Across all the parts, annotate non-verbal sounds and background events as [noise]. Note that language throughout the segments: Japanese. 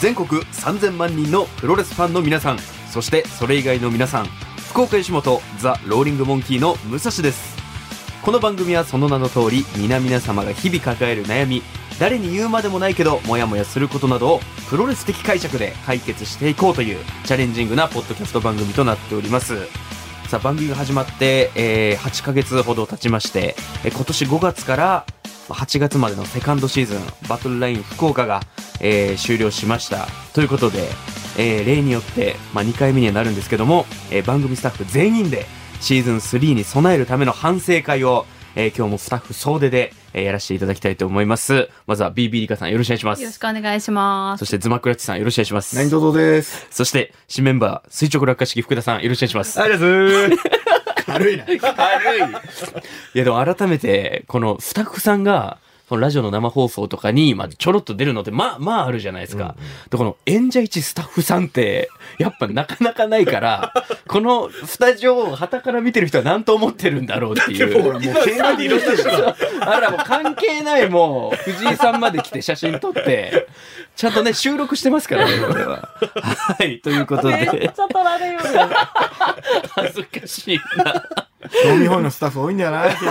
全国3000万人のプロレスファンの皆さんそしてそれ以外の皆さん福岡吉本ザ・ローリングモンキーの武蔵です。この番組はその名の通り皆々様が日々抱える悩み誰に言うまでもないけどモヤモヤすることなどをプロレス的解釈で解決していこうというチャレンジングなポッドキャスト番組となっております。さあ番組が始まって、えー8ヶ月ほど経ちまして、え今年5月から8月までのセカンドシーズンバトルライン福岡が、えー終了しましたということで、えー例によって、まあ、2回目にはなるんですけども、えー番組スタッフ全員でシーズン3に備えるための反省会を、えー今日もスタッフ総出で、えーやらせていただきたいと思いますまずは BB リカさんよろしくお願いしまよろしすくお願いしますそ。してズマクラッチさんよろしくお願いします何卒です。そして新メンバー垂直落下式福田さんよろしくお願いしますありがとうございます。軽いな。軽い。いやでも改めて、このスタッフさんが、このラジオの生放送とかに、まあ、ちょろっと出るのって、まあ、まああるじゃないですか。で、この演者一スタッフさんって、やっぱなかなかないから、[laughs] このスタジオを旗から見てる人は何と思ってるんだろうっていう。もう、もう、経営にいろんな人が。あら、もう関係ない、もう、藤井さんまで来て写真撮って、ちゃんとね、収録してますからね、[laughs] これは。はい、ということめっで、ちゃ取られる。[laughs] 恥ずかしいな。興味本のスタッフ多いんだよな、厳しいっ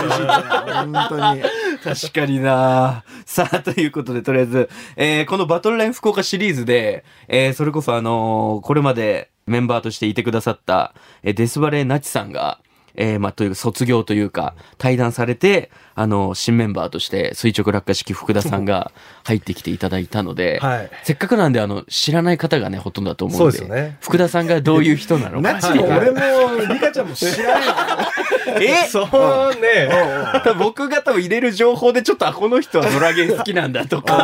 て本当に。確かになさあ、ということで、とりあえず、えーこのバトルライン福岡シリーズで、えーそれこそあのーこれまでメンバーとしていてくださった、えーデスバレーナチさんが、えーまあ、というか卒業というか、対談されて、あのー新メンバーとして垂直落下式福田さんが入ってきていただいたので、はいせっかくなんで、あの、知らない方がね、ほとんどだと思うんで、そうですよね福田さんがどういう人なのかナチも俺も、リカちゃんも知らない。[laughs] え？そうね。多分僕が多分入れる情報でちょっと、あ、この人はドラゲー好きなんだとか、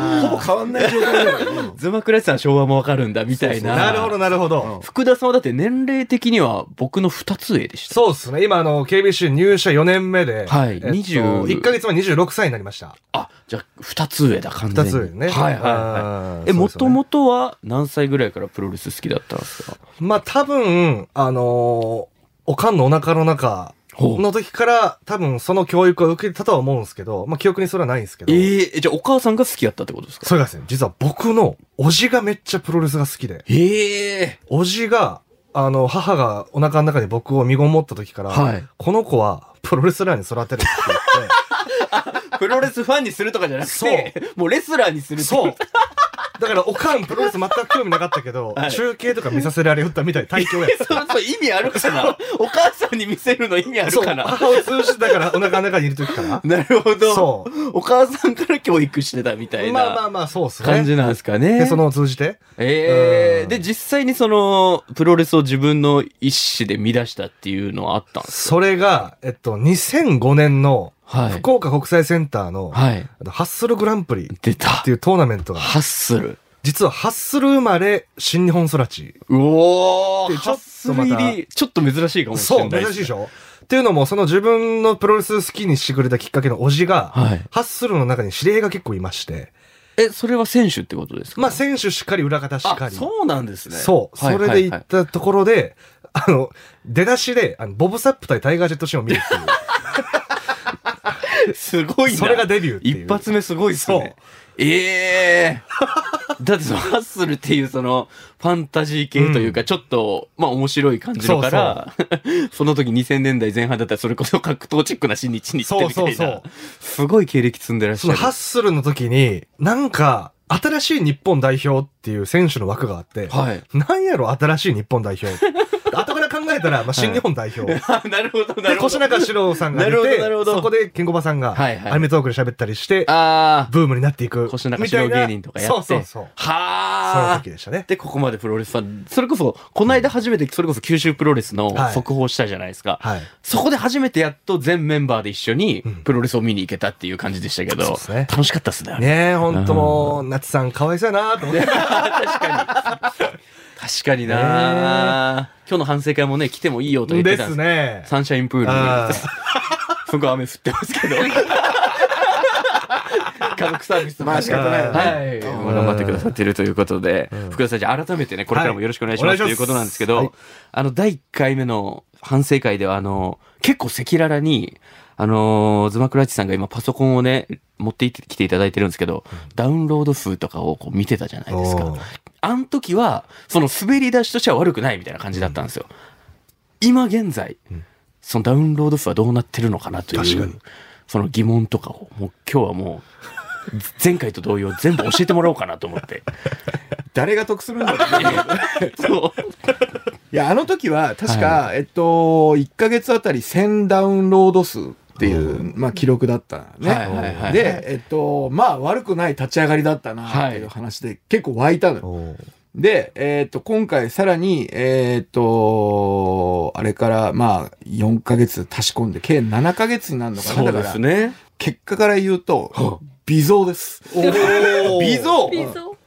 あほぼ変わんない状態だよ。ズマクラさん昭和もわかるんだみたいな。あ。なるほど、なるほど。福田さんはだって年齢的には僕の二つ上でした。そうですね。今、あの、KBC 入社4年目で、はいえっと、20 1ヶ月前26歳になりました。あ、じゃあ二つ上だ、完全に。2つ上ね。はいはいはい。え、もともとは何歳ぐらいからプロレス好きだったんですか？まあ、多分、あのーおかんのお腹の中の時から、多分その教育を受けてたとは思うんですけど、まあ、記憶にそれはないんですけど。えーえじゃあお母さんが好きだったってことですか？それがですね、実は僕のおじがめっちゃプロレスが好きで、へえ。おじが、あの、母がお腹の中に僕を身ごもった時から、はい。この子はプロレスラーに育てるって言って、[laughs] プロレスファンにするとかじゃなくて、もうレスラーにするそう。だから、おかんプロレス全く興味なかったけど、はい中継とか見させられよったみたいな体調やえ、[laughs] それそう意味あるかな？[laughs] お母さんに見せるの意味あるそう、かな母を通じてたから、お腹の中にいる時から。[laughs] なるほど。そうお母さんから教育してたみたいなまあまあまあ、そうっすね。感じなんですかね。で、そのを通じて？うんええで、実際にその、プロレスを自分の意思で見出したっていうのはあったんですそれが、えっと、2005年の、はい福岡国際センターの、はい。ハッスルグランプリっ出たて。いうトーナメントが、ハッスル。実はハッスル生まれ、新日本育ち。うおー、でハッスル入り、ちょっと珍しいかもしそう、れない。珍しいでしょ？っていうのも、その自分のプロレス好きにしてくれたきっかけのおじが、はいハッスルの中に指令が結構いまして、え、それは選手ってことですか？まあ、選手しっかり裏方しっかあ、り。そうなんですね。そう。はいそれで行はいったところで、あの、出だしで、あのボブサップ対タイガージェットシーンを見るっていう。はいすごいな。それがデビューっていう。一発目すごいっすね。ええだってそのハッスルっていうそのファンタジー系というかちょっと、まあ面白い感じのから、そ [laughs] の時2000年代前半だったらそれこそ格闘チックな新日に行ってみたいな。そうそうすごい経歴積んでらっしゃる。そのハッスルの時に、なんか、新しい日本代表っていう選手の枠があって、はい。なんやろ、新しい日本代表。[laughs] 後から考えたら、まあ、新日本代表。[laughs] あなるほど、なで、るほど。越中史郎さんが出なるほどて、なるほどそこでケンコバさんが、はいはいアニメトークで喋ったりして、あブームになっていく。あ、腰中四郎芸人とかやって。そうそうそう。そのはあ時。でしたね。で、ここまでプロレスファン。それこそ、この間初めて、それこそ九州プロレスのはい速報したじゃないですか。はい。そこで初めてやっと全メンバーで一緒にうんプロレスを見に行けたっていう感じでしたけど、楽しかったっすね。ねえ、ほんともう、夏さんかわいそうやなと思って。[laughs] 確かに。確かにな、今日の反省会もね、来てもいいよと言ってでたんです。すね。サンシャインプールあに。[laughs] すごい雨降ってますけど。家族サービスまあ仕方ないよね。はい。頑張ってくださっているということで、うん。福田さん、じゃあ改めてね、これからもよろしくお願いします、はい。ということなんですけど、お願いしあの、第1回目の反省会では、あの、結構赤裸々に、あのーズマクラッチさんが今パソコンをね、持ってきていただいてるんですけど、ダウンロード数とかをこう見てたじゃないですか。あの時は、その滑り出しとしては悪くないみたいな感じだったんですよ。今現在、んそのダウンロード数はどうなってるのかなというその疑問とかを、もう今日はもう、前回と同様全部教えてもらおうかなと思って。[laughs] 誰が得するんだって。[laughs] そう。いや、あの時は確か、えっと、1ヶ月あたり1000ダウンロード数っていう、まあ記録だったね。はいはいはいで、えっと、まあ悪くない立ち上がりだったなっていう話で結構湧いたのよ。で、えっと、今回さらに、えっと、あれから、まあ、4ヶ月足し込んで、計7ヶ月になるのかな。そうだからですね。結果から言うとは、微増です。[laughs] 微増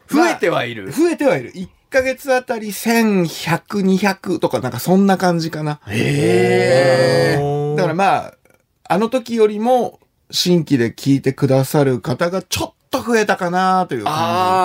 増えてはいる。増えてはいる。1ヶ月あたり1100、200とかなんかそんな感じかな。へーだからまあ、あの時よりも新規で聞いてくださる方がちょっと増えたかなという感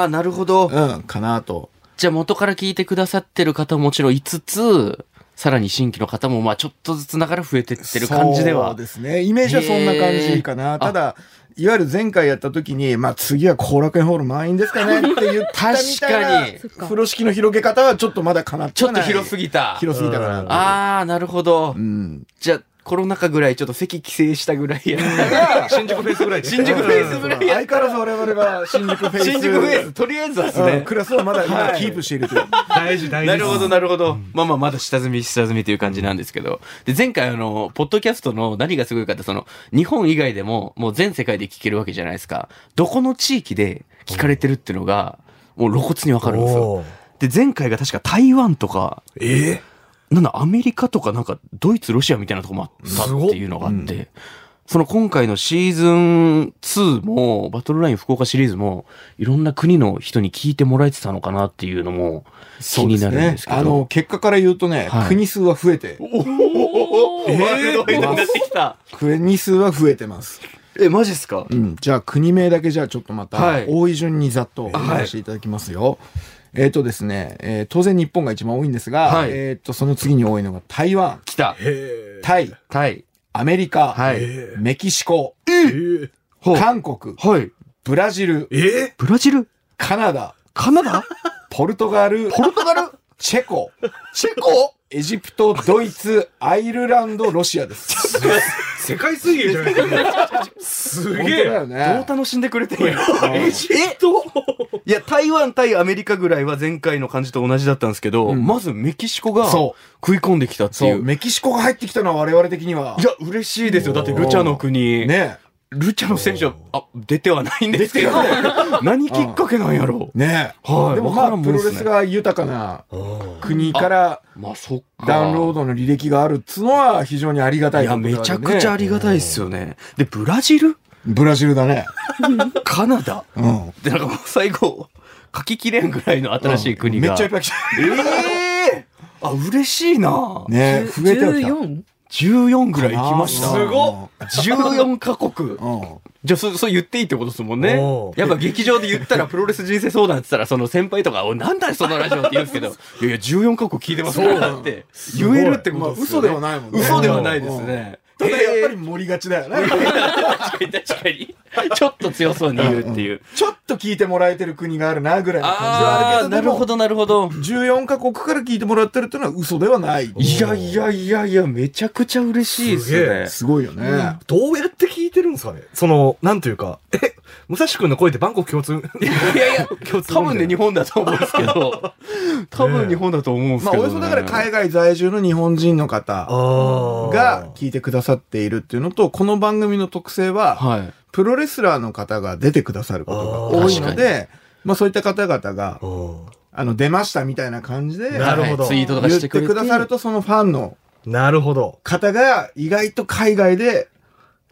あー、なるほどじ。。うん、かなと。じゃあ元から聞いてくださってる方ももちろんいつつ、さらに新規の方もまあちょっとずつながら増えてってる感じでそうは。ですね。イメージはそんな感じかへな。ーただ、いわゆる前回やった時に、まあ次は後楽園ホール満員ですかねって言ったみたい確風呂敷の広げ方はちょっとまだかなちょっと広すぎぎた。広すぎたかなと。あー、なるほどう。ん。じゃあコロナ禍ぐらいちょっと席規制したぐらいや [laughs] 新宿フェイスぐらいで新宿フェイスぐらいや相変わらず我々は新宿フェイス。新宿フェイス、とりあえずはですうんね。クラスをまだ今はいキープしているという。大事大事なるほど、なるほど。まあまあ、まだ下積み、下積みという感じなんですけど。で、前回あの、ポッドキャストの何がすごいかって、その、日本以外でも、もう全世界で聞けるわけじゃないですか。どこの地域で聞かれてるっていうのが、もう露骨にわかるんですよ。で、前回が確か台湾とか、えなんだ、アメリカとかなんか、ドイツ、ロシアみたいなとこもあったっていうのがあって、その今回のシーズン2も、バトルライン福岡シリーズも、いろんな国の人に聞いてもらえてたのかなっていうのも、気になるんですけど。あの、結果から言うとね、はい国数は増えて、おおおーワールドワイドになってきた。国数は増えてます。え、マジっすか？うん。じゃあ、国名だけじゃあちょっとまたはい、多い順にざっとおはい。話しいただきますよ。えっとですね、えー当然日本が一番多いんですが、はい。えっと、その次に多いのが台湾、来た。へタイ、タイ。アメリカ、はい。えメキシコ、韓国、はい。ブラジル、えブラジル？カナダ、カナダ？ポルトガル、ポルトガル？チェコ、チェコ？エジプト、ドイツ、アイルランド、ロシアです。世界水泳じゃないですか。すげえ。だよね。どう楽しんでくれてんや。エジプト？いや、台湾対アメリカぐらいは前回の感じと同じだったんですけど、うんまずメキシコがそ食い込んできたっていう。メキシコが入ってきたのは我々的には。いや、嬉しいですよ。だってルチャの国。ねルチャの選手は、あ、出てはないんですけど、[laughs] 何きっかけなんやろえ。ねえ。はい。でもまあ、プロレスが豊かな国からまあそっか。ダウンロードの履歴があるっつうのは非常にありがたいや、いことだよねめちゃくちゃありがたいですよね。で、ブラジル？ブラジルだね。[laughs] カナダ？うん。で、なんかもう最後、書ききれんぐらいの新しい国が。めっちゃいっぱい来た。ええあ、嬉しいなねえ、増えてはきた。14? 14ぐらい行きました。すごっ14カ国。うん。じゃあ、そ、[laughs] そう言っていいってことですもんねやっぱ劇場で言ったら、プロレス人生相談って言ったら、その先輩とか、おいなんだよそのラジオって言うんですけど、[laughs] いやいや、14カ国聞いてますからって、言えるってことですよ、ね。まあ嘘ではないもんね嘘ではないですね。ただやっぱり盛りがちだよね。確かに確かに。[laughs] ちょっと強そうに言うっていう。ちょっと聞いてもらえてる国があるな、ぐらいの感じはあああ、るけど。なるほど、なるほど。14カ国から聞いてもらってるっていうのは嘘ではない。いやいやいやいや、めちゃくちゃ嬉しいですすげねえ。すごいよね。どうやって聞いてるんですかね？その、なんというか、え、武蔵君の声ってバンコク共通？いやいや、共通多分ね、日本だと思うんですけど、[laughs] 多分日本だと思うんですまあ、けど、およそだから海外在住の日本人の方あが聞いてくださっているっていうのと、この番組の特性は、はい。プロレスラーの方が出てくださることが多いので、まあそういった方々が、うんあの、出ましたみたいな感じで、なるほどはいツイートとかしてくれて。てくださると、そのファンのなるほど。方が意外と海外で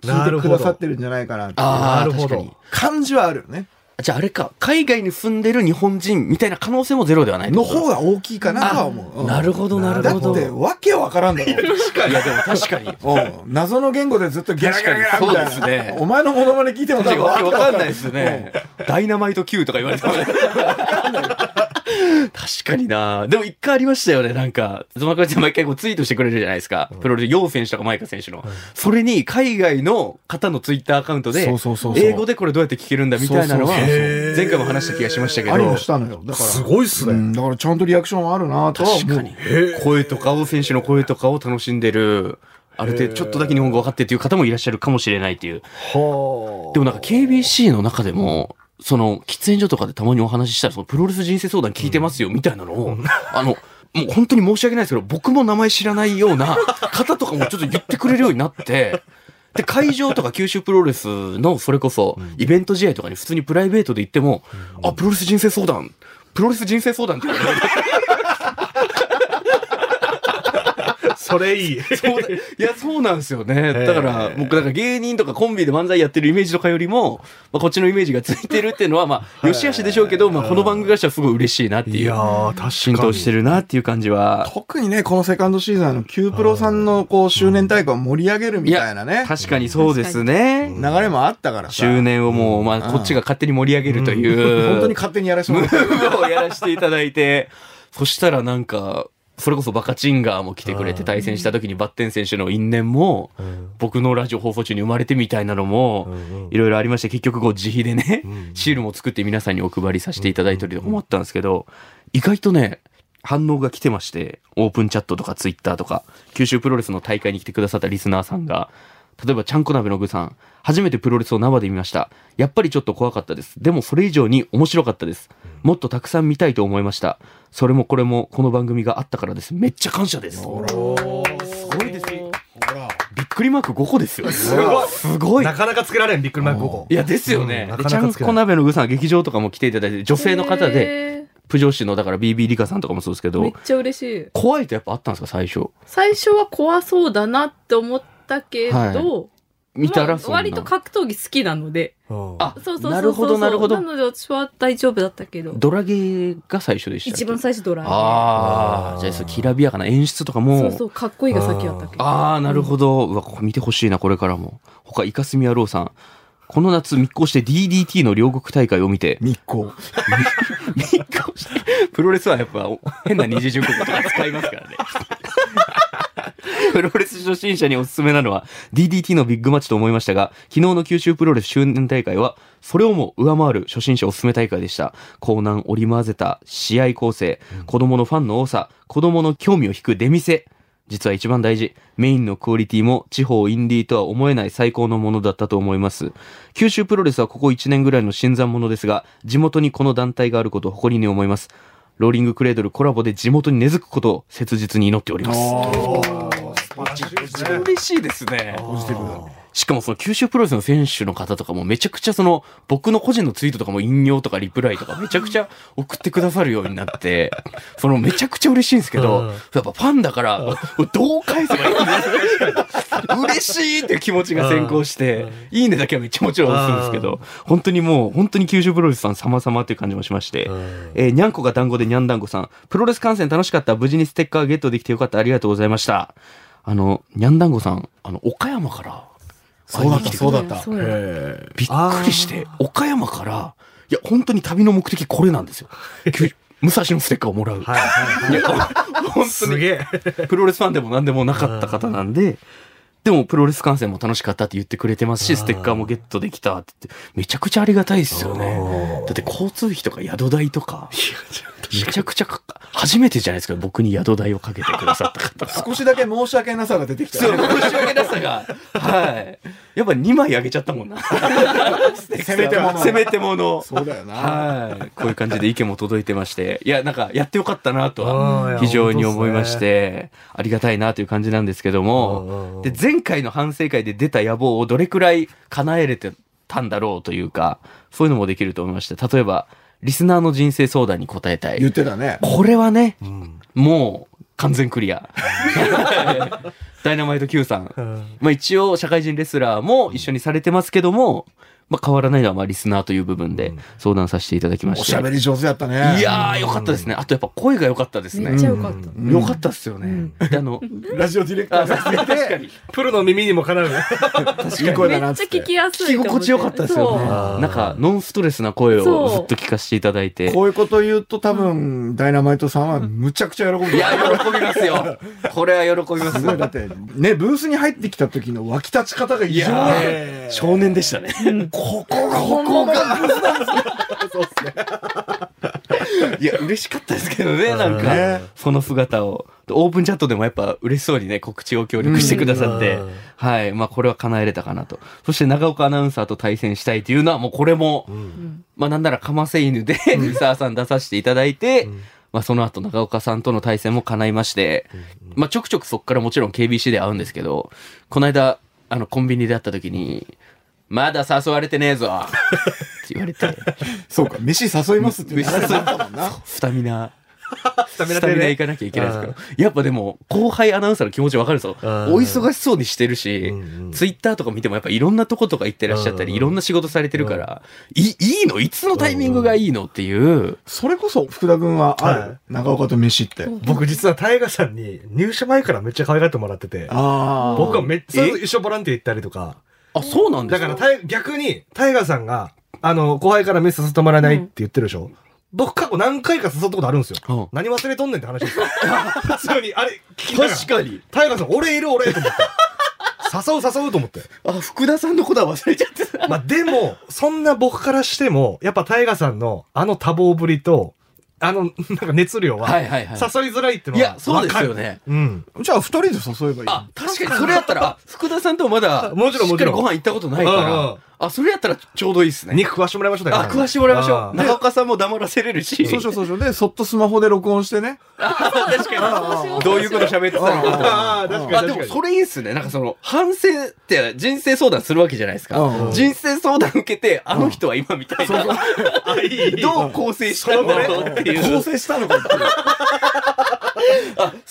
聞いてくださってるんじゃないかなっていうなるほど。感じはあるよね。じゃああれか、海外に住んでる日本人みたいな可能性もゼロではないの方が大きいかなとは思う。うんなるほど、なるほど。だって、わけわからんだろ。いや、でも確かに。うん謎の言語でずっとギャラギャラギャラそうですねな。お前のモノマネ聞いても多分確かにわかんないい。ですね。ダイナマイト Q とか言われてもね。確かになでも一回ありましたよね、なんか。ゾマカちゃん毎回こうツイートしてくれるじゃないですか。プロレス、ヨウ選手とかマイカ選手の。それに海外の方のツイッターアカウントでそう、そうそうそう英語でこれどうやって聞けるんだみたいなのは前回も話した気がしましたけど。ありもしたのよ。だから。すごいっすね。うん、だからちゃんとリアクションあるなと。確かに。声とか、王選手の声とかを楽しんでる、ある程度ちょっとだけ日本語分かってっていう方もいらっしゃるかもしれないっていう。はでもなんか KBC の中でも、その、喫煙所とかでたまにお話ししたら、そのプロレス人生相談聞いてますよ、みたいなのを、あの、もう本当に申し訳ないですけど、僕も名前知らないような方とかもちょっと言ってくれるようになって、で、会場とか九州プロレスの、それこそ、イベント試合とかに普通にプライベートで行っても、あ、プロレス人生相談、プロレス人生相談って言われる。それいい。[laughs] そうだいや、そうなんですよね。だから、僕、なんか芸人とかコンビで漫才やってるイメージとかよりも、まあ、こっちのイメージがついてるっていうのは、まあ、よしあしでしょうけど、まあ、この番組からしたらすごい嬉しいなっていう。いやー、確かに。浸透してるなっていう感じは。特にね、このセカンドシーズン、あの、キュープロさんの、こう、周年大会を盛り上げるみたいなね、確かにそうですね。流れもあったからさ。周年をもう、まあ、こっちが勝手に盛り上げるという。本当に勝手にやらせてももらった。[laughs] ーブをやらせていただいて、そしたらなんか、それこそバカチンガーも来てくれて対戦した時にバッテン選手の因縁も、うん僕のラジオ放送中に生まれてみたいなのも、うんいろいろありまして、結局こう自費でね、んシールも作って皆さんにお配りさせていただいてると思ったんですけど、意外とね、反応が来てまして、オープンチャットとかツイッターとか、九州プロレスの大会に来てくださったリスナーさんが、例えば、ちゃんこ鍋の具さん、初めてプロレスを生で見ました。やっぱりちょっと怖かったです。でもそれ以上に面白かったです。もっとたくさん見たいと思いました。それもこれもこの番組があったからです。めっちゃ感謝です。すごいですよ。びっくりマーク5個ですよ。すごいすごいな。かなかつけられん、ビックリマーク5個。いや、ですよね。ちゃんこ鍋の具さんは劇場とかも来ていただいて、女性の方で、で。プジョーシの、だから BB リカさんとかもそうですけめっど、ちゃ嬉しい。怖いとやっぱあったんですか、最初？最初は怖そうだなって思ったけど、は見たらまあそんな。割と格闘技好きなので。うんあそうそうそうそう。なるほどなるほどなので私は大丈夫だったけど。ドラゲーが最初でした一番最初ドライブ。ああ、じゃあそう、きらびやかな演出とかも。そうそう、かっこいいが先やったけど。ああ、なるほど。うわ、ここ見てほしいな、これからも。他、イカスミ野郎さん。この夏密航して DDT の両国大会を見て、密航。[laughs] 密航して、プロレスはやっぱ変な二次巡告とか使いますからね。[laughs] プロレス初心者におすすめなのは DDT のビッグマッチと思いましたが、昨日の九州プロレス周年大会は、それをも上回る初心者おすすめ大会でした。コーナン織り交ぜた試合構成、子供のファンの多さ、子供の興味を引く出店。実は一番大事。メインのクオリティも地方インディーとは思えない最高のものだったと思います。九州プロレスはここ1年ぐらいの新参者ですが、地元にこの団体があることを誇りに思います。ローリングクレードルコラボで地元に根付くことを切実に祈っております。めっちゃ嬉しいですね。ポジティブ。しかもその九州プロレスの選手の方とかもめちゃくちゃその僕の個人のツイートとかも引用とかリプライとかめちゃくちゃ送ってくださるようになって、そのめちゃくちゃ嬉しいんですけうんど、やっぱファンだから、どう返せばいいんだ嬉しいっていう気持ちが先行して、いいねだけはめっちゃもちろん押すんですけど、本当にもう本当に九州プロレスさん様々っていう感じもしまして、えーにゃんこが団子でにゃんだんごさん、プロレス観戦楽しかった。無事にステッカーゲットできてよかった。ありがとうございました。あの、にゃんだんごさん、あの、岡山から、そうだった、そうだった。びっくりして、岡山から、いや、本当に旅の目的これなんですよ。[laughs] 武蔵のステッカーをもらう。はいはいいや、本当に、すげえ。プロレスファンでも何でもなかった方なんで、でもプロレス観戦も楽しかったって言ってくれてますし、ステッカーもゲットできたって言って、めちゃくちゃありがたいですよね。だって交通費とか宿代とか、めちゃくちゃか初めてじゃないですか、僕に宿代をかけてくださった方が。少しだけ申し訳なさが出てきたそう、ね。申し訳なさが。はい。やっぱ2枚あげちゃったもんな。[laughs] せめてものせめてもの。そうだよな。はい。こういう感じで意見も届いてまして。いや、なんか、やってよかったなとは、非常に思いまして、ありがたいなという感じなんですけどもうん、で、前回の反省会で出た野望をどれくらい叶えれてたんだろうというか、そういうのもできると思いまして、例えば、リスナーの人生相談に答えた言っい。てたね。これはね、うんもう、完全クリア。[laughs] ダイナマイト Q さんまあ一応社会人レスラーも一緒にされてますけども、まあ変わらないのはまあリスナーという部分でうん相談させていただきまおして。しゃべり上手やったね。いやー、よかったですね。あとやっぱ声が良かったですねめっ。ちゃよかった。うんよかったっすよね。で、あの、[laughs] ラジオディレクターが確かに。プロの耳にもかなうね。いい声めっだなっつってちゃ聞きやすい聞き心地よかったですよね。なんか、ノンストレスな声をずっと聞かせていただいて。こういうこと言うと多分、ダイナマイトさんはむちゃくちゃ喜ぶ。いや、喜びますよ。[laughs] これは喜びますすごい、だって、ね、ブースに入ってきた時の湧き立ち方が異常少年でしたね。ここが、ここが、いや、嬉しかったですけどね、なんね。か、その姿を。オープンチャットでもやっぱ嬉しそうにね、告知を協力してくださって。うん、はい。まあ、これは叶えれたかなと。そして、長岡アナウンサーと対戦したいというのは、もうこれも、まあ、なんなら、かませ犬で、三沢さん出させていただいて、まあ、その後、長岡さんとの対戦も叶いまして、まあ、ちょくちょくそっからもちろん KBC で会うんですけど、この間、あの、コンビニで会った時に、まだ誘われてねえぞ。って言われて、そうか、飯誘いますって。言飯誘いったもんな。スタミナ、スタミナ行かなきゃいけないですけど、やっぱでも、後輩アナウンサーの気持ちわかるんですよ。うん。お忙しそうにしてるしうんうん、ツイッターとか見てもやっぱいろんなとことか行ってらっしゃったり、うんいろんな仕事されてるから、いいいの？いつのタイミングがいいのっていう、それこそ、福田君はあはる長岡と飯って。僕実は大河さんに入社前からめっちゃ可愛がってもらってて、ああ。僕はめっちゃえ？一緒ボランティア行ったりとか、あ、そうなんですか？だからタイ逆に大河さんが、あの、後輩から飯誘ってもらえないって言ってるでしょ、僕過去何回か誘ったことあるんですよ。うん何忘れとんねんって話ですよ。[laughs] 普通に、あれ、聞きながら確かに。大河さん、俺いる俺と思って。誘う誘うと思って。あ、福田さんのことは忘れちゃってた。まあでも、そんな僕からしても、やっぱ大河さんのあの多忙ぶりと、あの、なんか熱量は、はいはいはい誘いづらいっていうのは。いや、そうですよ。ね。うん。じゃあ、二人で誘えばいい。あ、確かに、それやったら、あ福田さんとまだ、もちろんもちろんしっかりご飯行ったことないかうんうんら、あ、それやったらちょうどいいですね。肉食わしてもらいましょうあ、食わしてもらいましょう。う。長岡さんも黙らせれるし。そうしようそう。で、そっとスマホで録音してね。確かに。どういうこと喋ってたのか。ああ、確かあ、でも。それいいっすね。なんかその、反省って人生相談するわけじゃないですか。人生相談受けて、あの人は今みたいな。どう構成したんだろうっていう。構成したのかっていうあ、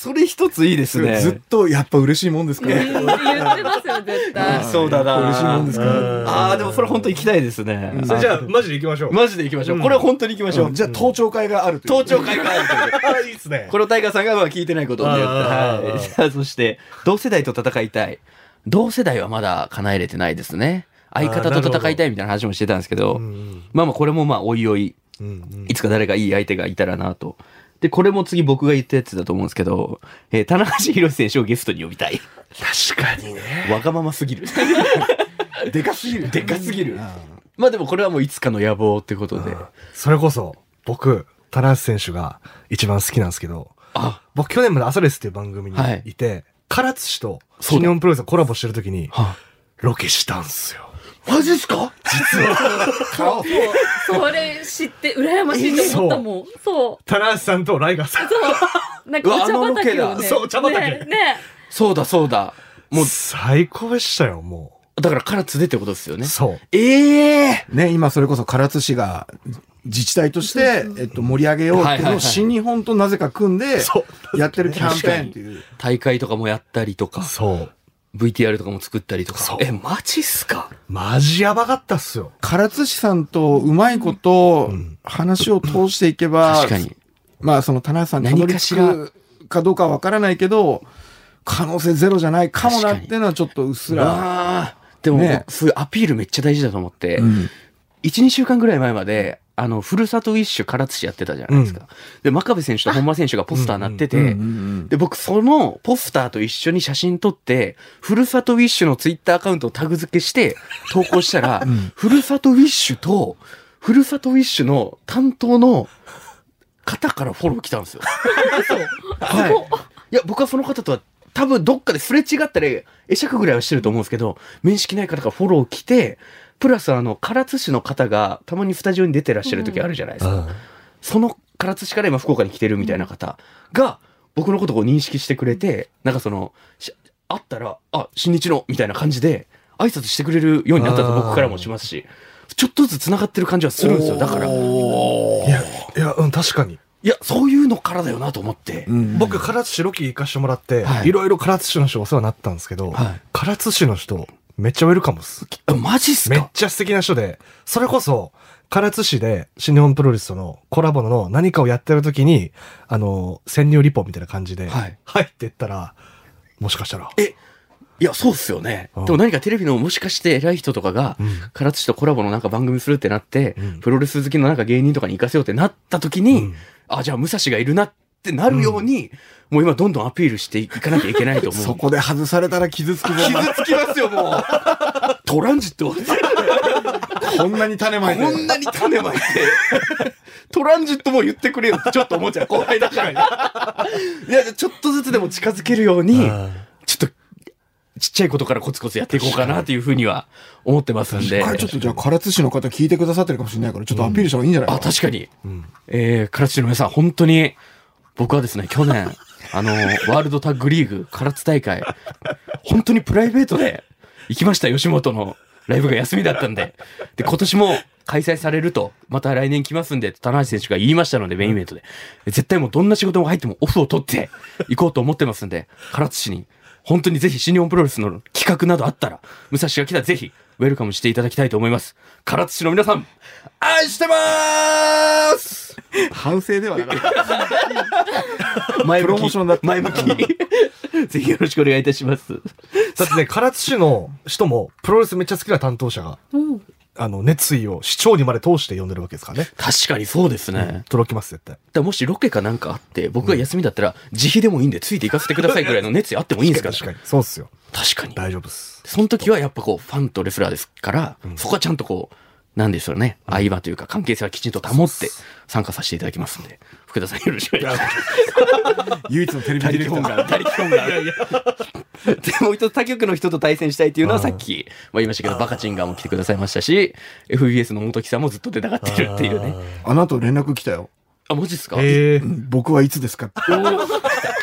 それ一ついいですね。ずっと、やっぱ嬉しいもんですかうん言ら。ってますよ、絶対。そうだな。嬉しいもんですから。うんああ、でもそれ本当行きたいですね。それじゃあ、マジで行きましょう。マジで行きましょう。これは本当に行きましょう。じゃあ、盗聴会があるという登頂会があるという。あ、いいっすね。これをタイガーさんがまあ聞いてないことによって。あーはい。さあ、[laughs] そして、同世代と戦いたい。同世代はまだ叶えれてないですね。相方と戦いたいみたいな話もしてたんですけど、うんまあまあこれもまあおいおい、いつか誰かいい相手がいたらなと。で、これも次僕が言ったやつだと思うんですけど、えー、棚橋宏選手をゲストに呼びたい。確かにね。わがまますぎる。[laughs] でかすぎる。でかすぎる。まあでもこれはもういつかの野望ってことで。それこそ、僕、棚橋選手が一番好きなんですけど、あ、僕去年まで朝レスっていう番組にはいいて、唐津市と新日本プロレスがコラボしてる時に、はロケしたんすよ。マジっすか？顔。それ知って、羨ましいと思ったもん。そう。棚橋さんとライガーさん。そう。なんかお茶畑をうわあのロケだね。そうお茶畑ねねそうだそうだ。もう、最高でしたよ、もだから唐津でってことですよう。ね。そう。ええね、今それこそ唐津市が自治体として、えっと、盛り上げようっていうのを新日本となぜか組んでそ、やってるキャンペーンっていう。大会とかもやったりとか、そう。VTR とかも作ったりとか。そう。え、マジっすか？マジやばかったっすよ。唐津市さんとうまいことん。話を通していけば、確かに。まあその田中さんにたどり着くかどうかはわからないけど、可能性ゼロじゃないかもなっていうのはちょっとうっすら。でも、ね。そういうアピールめっちゃ大事だと思って、うん。1、2週間ぐらい前まで、あの、ふるさとウィッシュ唐津市やってたじゃないですか。で、真壁選手と本間選手がポスターなってて、うんうんうんで、僕、そのポスターと一緒に写真撮って、ふるさとウィッシュのツイッターアカウントをタグ付けして投稿したら、[laughs] ふるさとウィッシュと、ふるさとウィッシュの担当の方からフォロー来たんですよ。はい。いや、僕はその方とは多分どっかですれ違ったり、会釈ぐらいはしてると思うんですけど、面識ない方からフォロー来て、プラスあの、唐津市の方がたまにスタジオに出てらっしゃる時あるじゃないですか。その唐津市から今福岡に来てるみたいな方が、僕のことを認識してくれて、なんかその、し会ったら、あ、新日のみたいな感じで、挨拶してくれるようになったと僕からもしますし、ちょっとずつ繋がってる感じはするんですよ。だから、いいや、いや、うん、確かに。や、そういうのからだよなと思って。うん僕、唐津市ロケ行かしてもらって、はいいろいろ唐津市の人お世話になったんですけど、はい唐津市の人、めっちゃウェルカムっす。あマジっすめっかちゃ素敵な人で、それこそ、唐津市で新日本プロレスとのコラボの何かをやってる時に、あの、潜入リポみたいな感じで、はい。入ってったら、もしかしたら、いや、そうっすよね。うん。でも何かテレビのもしかして偉い人とかが、うん。唐津市とコラボのなんか番組するってなって、うん。プロレス好きのなんか芸人とかに行かせようってなった時に、うん。あ、じゃあ武蔵がいるなってなるように、もう今どんどんアピールしていかなきゃいけないと思う。[laughs] そこで外されたら傷つくぞ。[laughs] 傷つきますよ、もう。トランジット。こんなに種まいて。こんなに種まいて。トランジットも言ってくれよってちょっと思っちゃう。後輩だから。[laughs] いや、ちょっとずつでも近づけるように、ちょっと、ちっちゃいことからコツコツやっていこうかなっていうふうには思ってますんで。あれちょっとじゃあ唐津市の方聞いてくださってるかもしれないから、ちょっとアピールした方がいいんじゃないかあ、な。確かに。んえー、唐津市の皆さん、本当に、僕はですね、去年、[laughs] あの、ワールドタッグリーグ、唐津大会、本当にプライベートで行きました、吉本のライブが休みだったんで。で、今年も開催されると、また来年来ますんで、棚橋選手が言いましたので、メインイベントで。絶対もうどんな仕事も入ってもオフを取って行こうと思ってますんで、唐津市に、本当にぜひ新日本プロレスの企画などあったら、武蔵が来たらぜひ、ウェルカムしていただきたいと思います。唐津市の皆さん、愛してまーす反省ではなかった。[laughs] 前プロモーションだった前向き。ぜひよろしくお願いいたします。だってね、唐津市の人も、プロレスめっちゃ好きな担当者が、うんあの、熱意を市長にまで通して呼んでるわけですからね。確かにそうですね。届きます、絶対。だもしロケかなんかあって、僕が休みだったら、自費でもいいんで、ついて行かせてくださいぐらいの熱意あってもいいんですから。確かに。そうっすよ。確かに。大丈夫っす。その時はやっぱこう、ファンとレスラーですから、そこはちゃんとこう、なんでしょうね。相場というか関係性はきちんと保って参加させていただきますんで、福田さんよろしくお願いします。[laughs] 唯一のテレビ他ディレクター。力本願、他力本願。[laughs] で、もう一つ他局の人と対戦したいっていうのはさっき、まあ言いましたけど、バカチンガーも来てくださいましたし、FBS の元木さんもずっと出たがってるっていうね。あの後連絡来たよ。あ、マジっすか？ええうん僕はいつですかって。[laughs]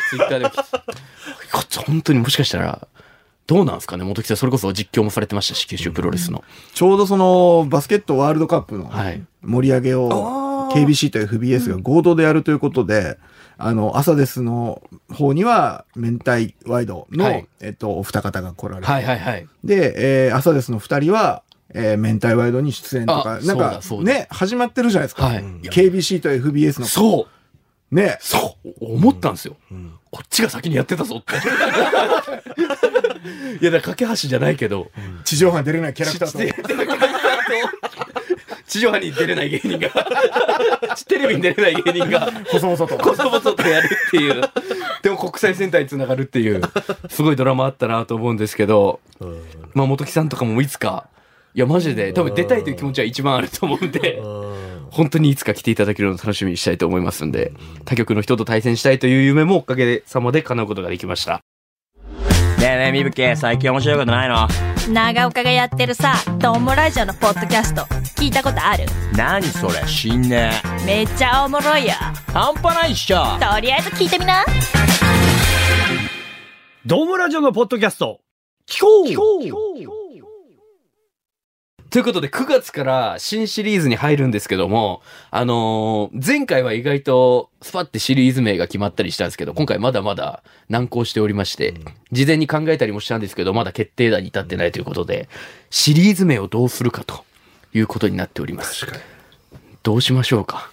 ツイッターで来た。こっち本当にもしかしたら、どうなんですかね元木さん、それこそ実況もされてましたし、九州プロレスの。ちょうどそのバスケットワールドカップのはい盛り上げを KBC と FBS が合同でやるということで、あの、朝ですの方には明太ワイドの、はいえっと、お二方が来られて、はいはいはい。で、えー、朝ですの二人は、えー、明太ワイドに出演とか、あなんかね、始まってるじゃないですか。はいうん KBC と FBS の。そうね。そう思ったんですよ。んこっちが先にやってたぞって。[laughs] いや、だから架け橋じゃないけど、地上波に出れないキャラクターと。地地上波に出れない芸人が、テレビに出れない芸人が、細々と。こそこそとやるっていう。でも国際戦隊につながるっていう、すごいドラマあったなと思うんですけど、まあ元木さんとかもいつか、いやマジで多分出たいという気持ちは一番あると思うんで、本当にいつか来ていただけるのを楽しみにしたいと思いますんで、他局の人と対戦したいという夢もおかげさまで叶うことができました。ねえねえみぶけ最近面白いことないの？長岡がやってるさ、トモラジオのポッドキャスト、聞いたことある？何それ知んねえめっちゃおもろいよ。半端ないっしょ。とりあえず聞いてみな。ドームラジオのポッドキャスト聞こう。聞こということで、9月から新シリーズに入るんですけども、あのー前回は意外とスパってシリーズ名が決まったりしたんですけど、今回まだまだ難航しておりまして、事前に考えたりもしたんですけど、まだ決定打に至ってないということで、シリーズ名をどうするかということになっております。確かどうしましょうか？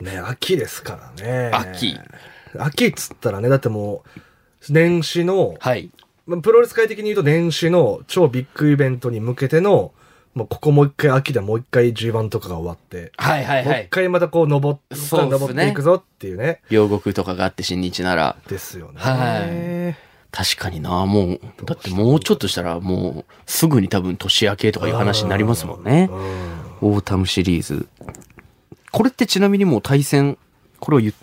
に。ね秋ですからね。秋。秋っつったらね、だってもう、年始の、はい。まあプロレス界的に言うと年始の超ビッグイベントに向けての、もうここもう一回秋でもう一回 G1 とかが終わって、はいはいもう一はい。回またこう登って、そうっすね登っていくぞっていうね。両国とかがあって新日なら。ですよね。はい確かにな、もう、だってもうちょっとしたらもう、すぐに多分年明けとかいう話になりますもんね。うんオータムシリーズ。これってちなみにもう対戦、これを言っ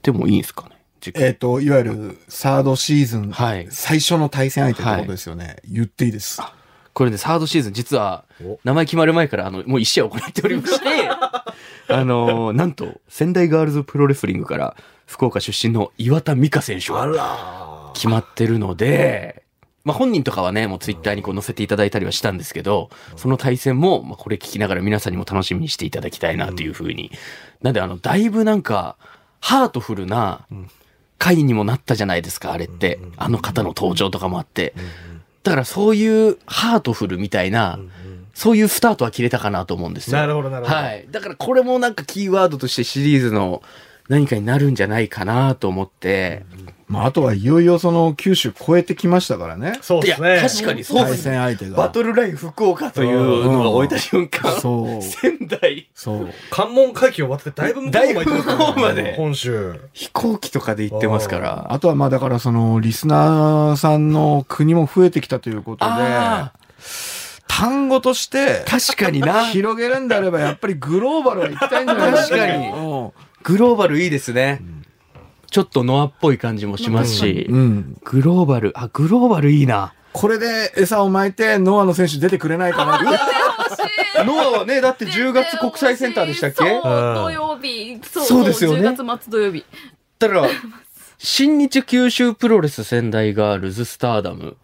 てもいいんですかね？えっ、と、いわゆるサードシーズン、はい最初の対戦相手ってことですよね。言っていいです。これね、サードシーズン、実はお、名前決まる前から、あの、もう一試合行っておりまして、[laughs] あのーなんと、仙台ガールズプロレスリングから、福岡出身の岩田美香選手あがら決まってるので、まあ本人とかはね、もうツイッターにこう載せていただいたりはしたんですけど、その対戦も、まあこれ聞きながら皆さんにも楽しみにしていただきたいなというふうに。なんであの、だいぶなんか、ハートフルな回にもなったじゃないですか、あれって。あの方の登場とかもあって。だからそういうハートフルみたいな、そういうスタートは切れたかなと思うんですよ。なるほどなるほどはい。だからこれもなんかキーワードとしてシリーズの何かになるんじゃないかなと思って。まあ、あとはいよいよその九州超えてきましたからね。そうですね。確かにそうで対す戦相手が。バトルライン福岡というのが置いた瞬間、そう。仙台、そう。関門海峡終わってだいぶ向こうまで行ってますからねだいぶ向こうまで本州。飛行機とかで行ってますから。あとはまあだからそのリスナーさんの国も増えてきたということで、あ単語として確かにな。[laughs] 広げるんであればやっぱりグローバルは行きたいんじゃないですか。確かにうんグローバルいいですね。ちょっとノアっぽい感じもしますし。うん。グローバル、あ、グローバルいいな。これで餌を巻いてノアの選手出てくれないかなって。ノアはね、だって10月国際センターでしたっけ？土曜日。そうそうですよね10月末土曜日。だから、新日九州プロレス仙台ガールズスターダム。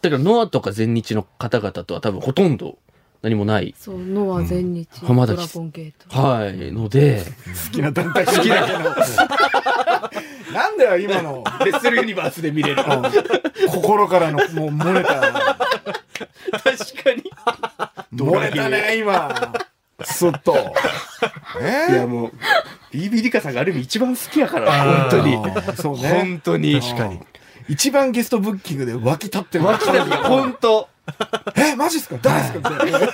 だからノアとか全日の方々とは多分ほとんど何もない。そう、ノア全日、浜田ドラゴンゲート。はい。ので、好きな団体好きだけど。なんだよ今の。レッスルユニバースで見れる。うん心からのもう漏れた。確かに。漏れたね今。すっと。え？いやもう、BB リカさんがある意味一番好きやから、本当に。そうね。本当に。確かに。一番ゲストブッキングで湧き立ってる。マジで、本当。[laughs] え、マジっすか？誰っすか？みたいな [laughs]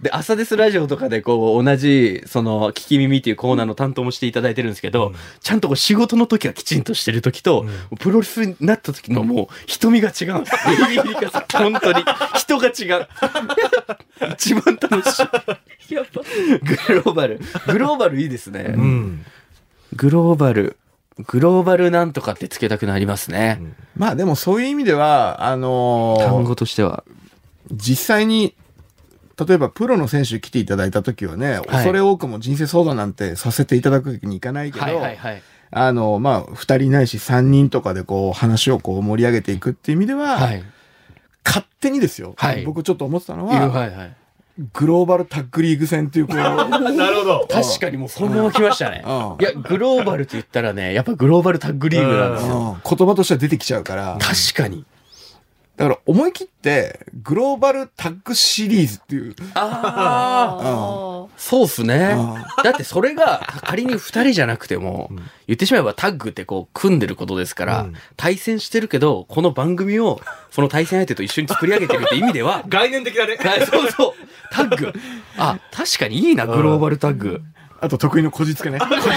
で、朝ですラジオとかでこう、同じ、その、聞き耳っていうコーナーの担当もしていただいてるんですけど、ちゃんとこう仕事の時はきちんとしてる時と、プロレスになった時のもう、瞳が違うんです。ベビーリ本当に。人が違う。[laughs] 一番楽しい。グローバル。グローバルいいですね。うん。グローバル。グローバルなんとかってつけたくなりますね。まあでもそういう意味では、あのー単語としては。実際に、例えばプロの選手来ていただいた時はね、恐れ多くも人生相談なんてさせていただくわけにいかないけど、はいはいはい。あの、まあ、二人ないし三人とかでこう話をこう盛り上げていくっていう意味では、はい。勝手にですよ、はい僕ちょっと思ってたのは、はいはい。グローバルタッグリーグ戦っていうこう、[laughs] なるほど。確かにもうそのまま来ましたね。うんいや、グローバルって言ったらね、やっぱグローバルタッグリーグなんですよ。うん言葉としては出てきちゃうから、確かに。だから思い切って、グローバルタッグシリーズっていう、ああ、あそうっすねう。だってそれが仮に二人じゃなくても、言ってしまえばタッグってこう組んでることですから、うん対戦してるけど、この番組をその対戦相手と一緒に作り上げてるって意味では、[laughs] 概念的だね。はい、そうそう。タッグ。あ、確かにいいな、グローバルタッグ。あと得意のこじつけね。こじつけ。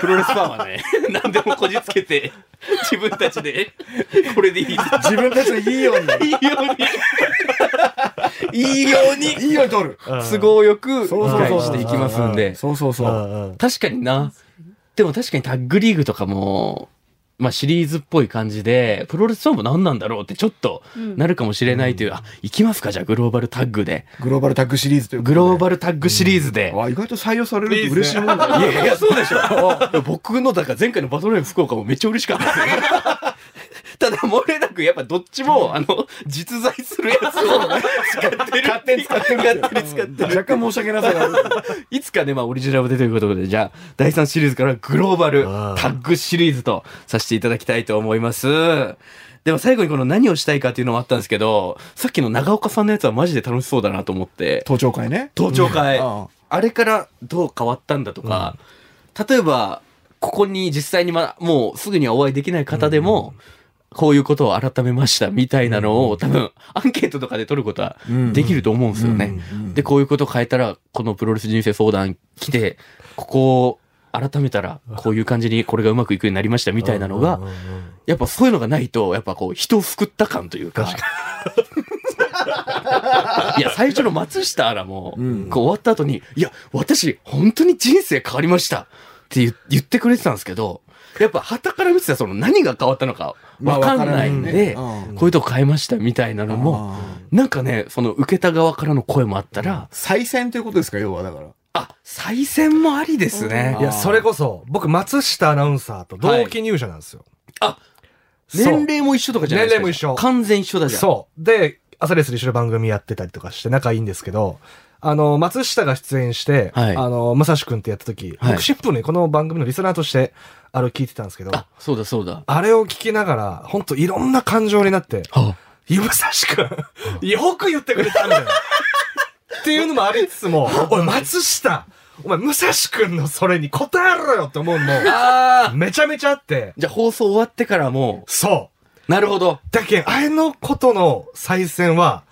プロレスファンはね、[laughs] 何でもこじつけて、自分たちで、これでいい。いいよ自分たちのいいように、うに、いいように、いいように取る。都合よく理そうそうそう解していきますんで。そうそうそう。確かにな。でも確かにタッグリーグとかも、まあシリーズっぽい感じで、プロレスファンも何なんだろうってちょっとうんなるかもしれないという、あ、行きますかじゃあグローバルタッグで。グローバルタッグシリーズというグで。ローバルタッグシリーズで。わ意外と採用されるって嬉しいもんだね。いやいや、そうでしょ。[laughs] [laughs] 僕の、だから前回のバトルライブ福岡もめっちゃ嬉しかったですよ。ただ、漏れなく、やっぱどっちも、あの、実在するやつを使ってる。勝手に使ってる。勝手に使ってる。若干申し訳なさがある。[laughs] いつかね、まあ、オリジナルでということで、じゃあ、第3シリーズからグローバルタッグシリーズとさせていただきたいと思います。でも最後にこの何をしたいかっていうのもあったんですけど、さっきの長岡さんのやつはマジで楽しそうだなと思って、登頂会ね。登頂会、うんあれからどう変わったんだとか、例えば、ここに実際にま、もうすぐにはお会いできない方でも、こういうことを改めましたみたいなのを多分アンケートとかで取ることはできると思うんですよね。で、こういうことを変えたら、このプロレス人生相談来て、ここを改めたら、こういう感じにこれがうまくいくようになりましたみたいなのが、やっぱそういうのがないと、やっぱこう人を救った感というか。[laughs] いや、最初の松下アラも、こう終わった後に、いや、私、本当に人生変わりましたって言言ってくれてたんですけど、やっぱ旗から見てたらその何が変わったのかまあわかんないんで、こういうとこ変えましたみたいなのも、なんかね、その受けた側からの声もあったら、再選ということですか、要はだから。あ、再選もありですねあ。いや、それこそ、僕、松下アナウンサーと同期入社なんですよ。あ、そう年齢も一緒とかじゃないですか？年齢も一緒完全一緒だじゃん。そう。で、朝レースで一緒に番組やってたりとかして仲いいんですけど、あの、松下が出演して、はいあの、まさしくんってやった時、はい僕シンプルにこの番組のリスナーとして、あれを聞いてたんですけど、あ、そうだそうだ。あれを聞きながら、ほんといろんな感情になって、はゆぶさしくん、よく言ってくれたんだよ。っていうのもありつつも、おい、松下、お前、武蔵くんのそれに答えろよって思うのも、ああめちゃめちゃあって、じゃあ放送終わってからも、そう。なるほど。だけん、あれのことの再戦は、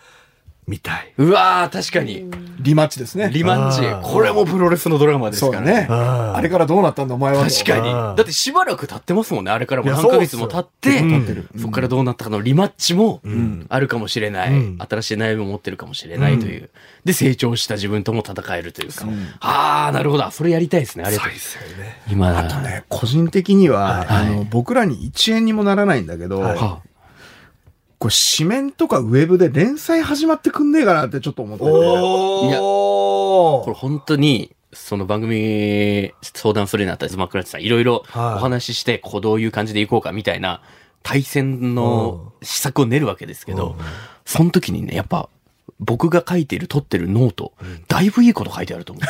見たい。うわー、確かに。リマッチですね。リマッチ。これもプロレスのドラマですからそうだね。ああれからどうなったんだお前はと。確かに。だってしばらく経ってますもんね。あれからも何ヶ月も経って、そこからどうなったかのリマッチもんあるかもしれない。うん新しい悩みを持ってるかもしれないという。で、成長した自分とも戦えるというか。ああ、なるほど。それやりたいですね。ありがとう再。戦ね。今、あとね、個人的には、はいあの、僕らに1円にもならないんだけど、はいはこれ紙面とかウェブで連載始まってくんねえかなってちょっと思ってるんだよいやおこれ本当に、その番組相談するようになったズマクラッチさん、いろいろおはい話しして、こうどういう感じでいこうかみたいな、対戦の施策を練るわけですけど、その時にね、やっぱ、僕が書いてる、撮ってるノート、だいぶいいこと書いてあると思う。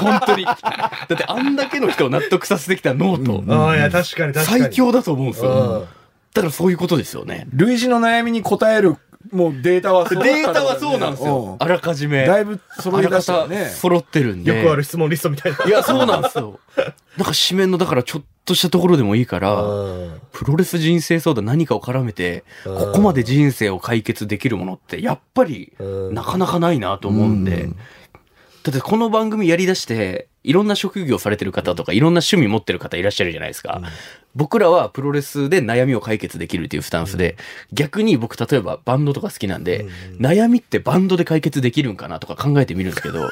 本当に。だってあんだけの人を納得させてきたノート、ああ、いや、確かに確かに。最強だと思うんですうんよ。だからそういうことですよね。類似の悩みに答える、もうデータはデータはそうなんですよ。あらかじめ。だいぶ揃い出したよね。揃ってるんで。よくある質問リストみたいな。いや、そうなんですよ。なんか紙面の、だからちょっとしたところでもいいから、うんプロレス人生相談何かを絡めて、うんここまで人生を解決できるものって、やっぱり、うんなかなかないなと思うんで、だってこの番組やり出して、いろんな職業されてる方とか、いろんな趣味持ってる方いらっしゃるじゃないですか。僕らはプロレスで悩みを解決できるっていうスタンスで、逆に僕例えばバンドとか好きなんで、悩みってバンドで解決できるんかなとか考えてみるんですけど、[laughs] い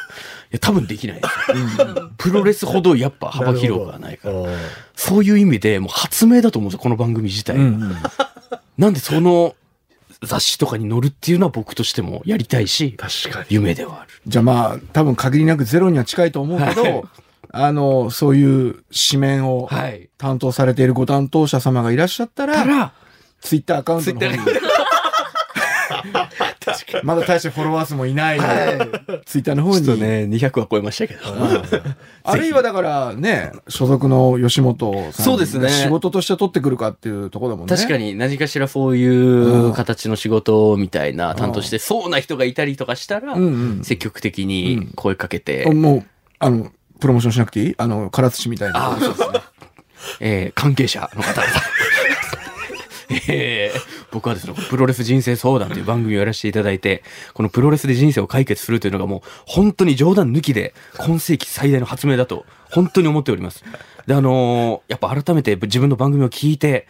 や多分できないですよ。プロレスほどやっぱ幅広くはないから。うんそういう意味でもう発明だと思うんですよ、この番組自体。うんうんなんでその雑誌とかに載るっていうのは僕としてもやりたいし、確かに。夢ではある。じゃあまあ、多分限りなくゼロには近いと思うけど、はいあの、そういう紙面をはい。担当されているご担当者様がいらっしゃったら、たら、ツイッターアカウントの方に。まだ大してフォロワー数もいない、ツイッターの方に。ちょっとね、200は超えましたけど。あ。るいはだからね、所属の吉本さんそうですね。が仕事として取ってくるかっていうところだもんね。確かに何かしらそういう形の仕事みたいな担当してそうな人がいたりとかしたら積極的に声かけて、もう、あの、プロモーションしなくていい？あの、唐津市みたいな。ああそうですね、えー関係者の方々。[laughs] えー僕はですね、プロレス人生相談という番組をやらせていただいて、このプロレスで人生を解決するというのがもう本当に冗談抜きで今世紀最大の発明だと本当に思っております。で、あのーやっぱ改めて自分の番組を聞いて、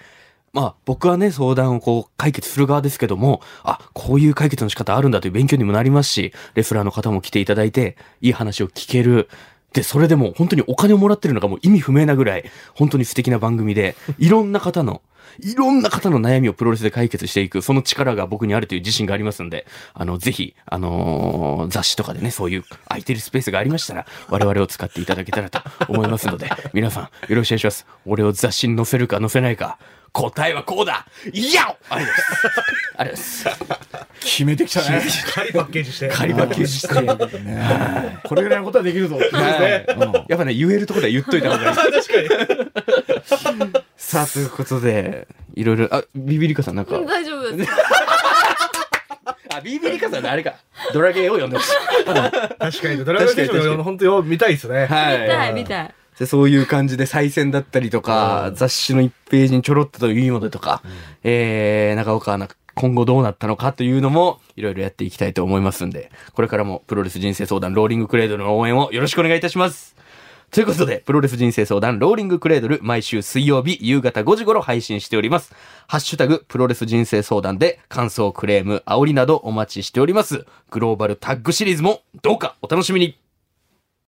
まあ僕はね、相談をこう解決する側ですけども、あ、こういう解決の仕方あるんだという勉強にもなりますし、レスラーの方も来ていただいて、いい話を聞ける。で、それでも本当にお金をもらってるのがもう意味不明なぐらい、本当に素敵な番組で、いろんな方の、いろんな方の悩みをプロレスで解決していく、その力が僕にあるという自信がありますんで、あの、ぜひ、あのー雑誌とかでね、そういう空いてるスペースがありましたら、我々を使っていただけたらと思いますので、皆さん、よろしくお願いします。俺を雑誌に載せるか載せないか、答えはこうだいやありがとうございます。ありがとうございます。決めてきたね。仮パッケージして。仮パッケージして。ねこれぐらいのことはできるぞ。はいやっぱね、言えるところでは言っといた方がいい。[laughs] さあ、ということで、いろいろ、あ、ビビリカさんなんか。大丈夫です。[laughs] あ、ビビリカさんあれか。ドラゲーを読んでほしい。確かに。ドラゴンステーションの本当よ、見たいですね。はい。見たい、見たい。でそういう感じで再選だったりとか、雑誌の1ページにちょろっとというものとか、えー、長岡アナ、今後どうなったのかというのも、いろいろやっていきたいと思いますんで、これからもプロレス人生相談ローリングクレードルの応援をよろしくお願いいたします。ということで、プロレス人生相談ローリングクレードル、毎週水曜日夕方5時頃配信しております。ハッシュタグ、プロレス人生相談で、感想、クレーム、煽りなどお待ちしております。グローバルタッグシリーズも、どうかお楽しみに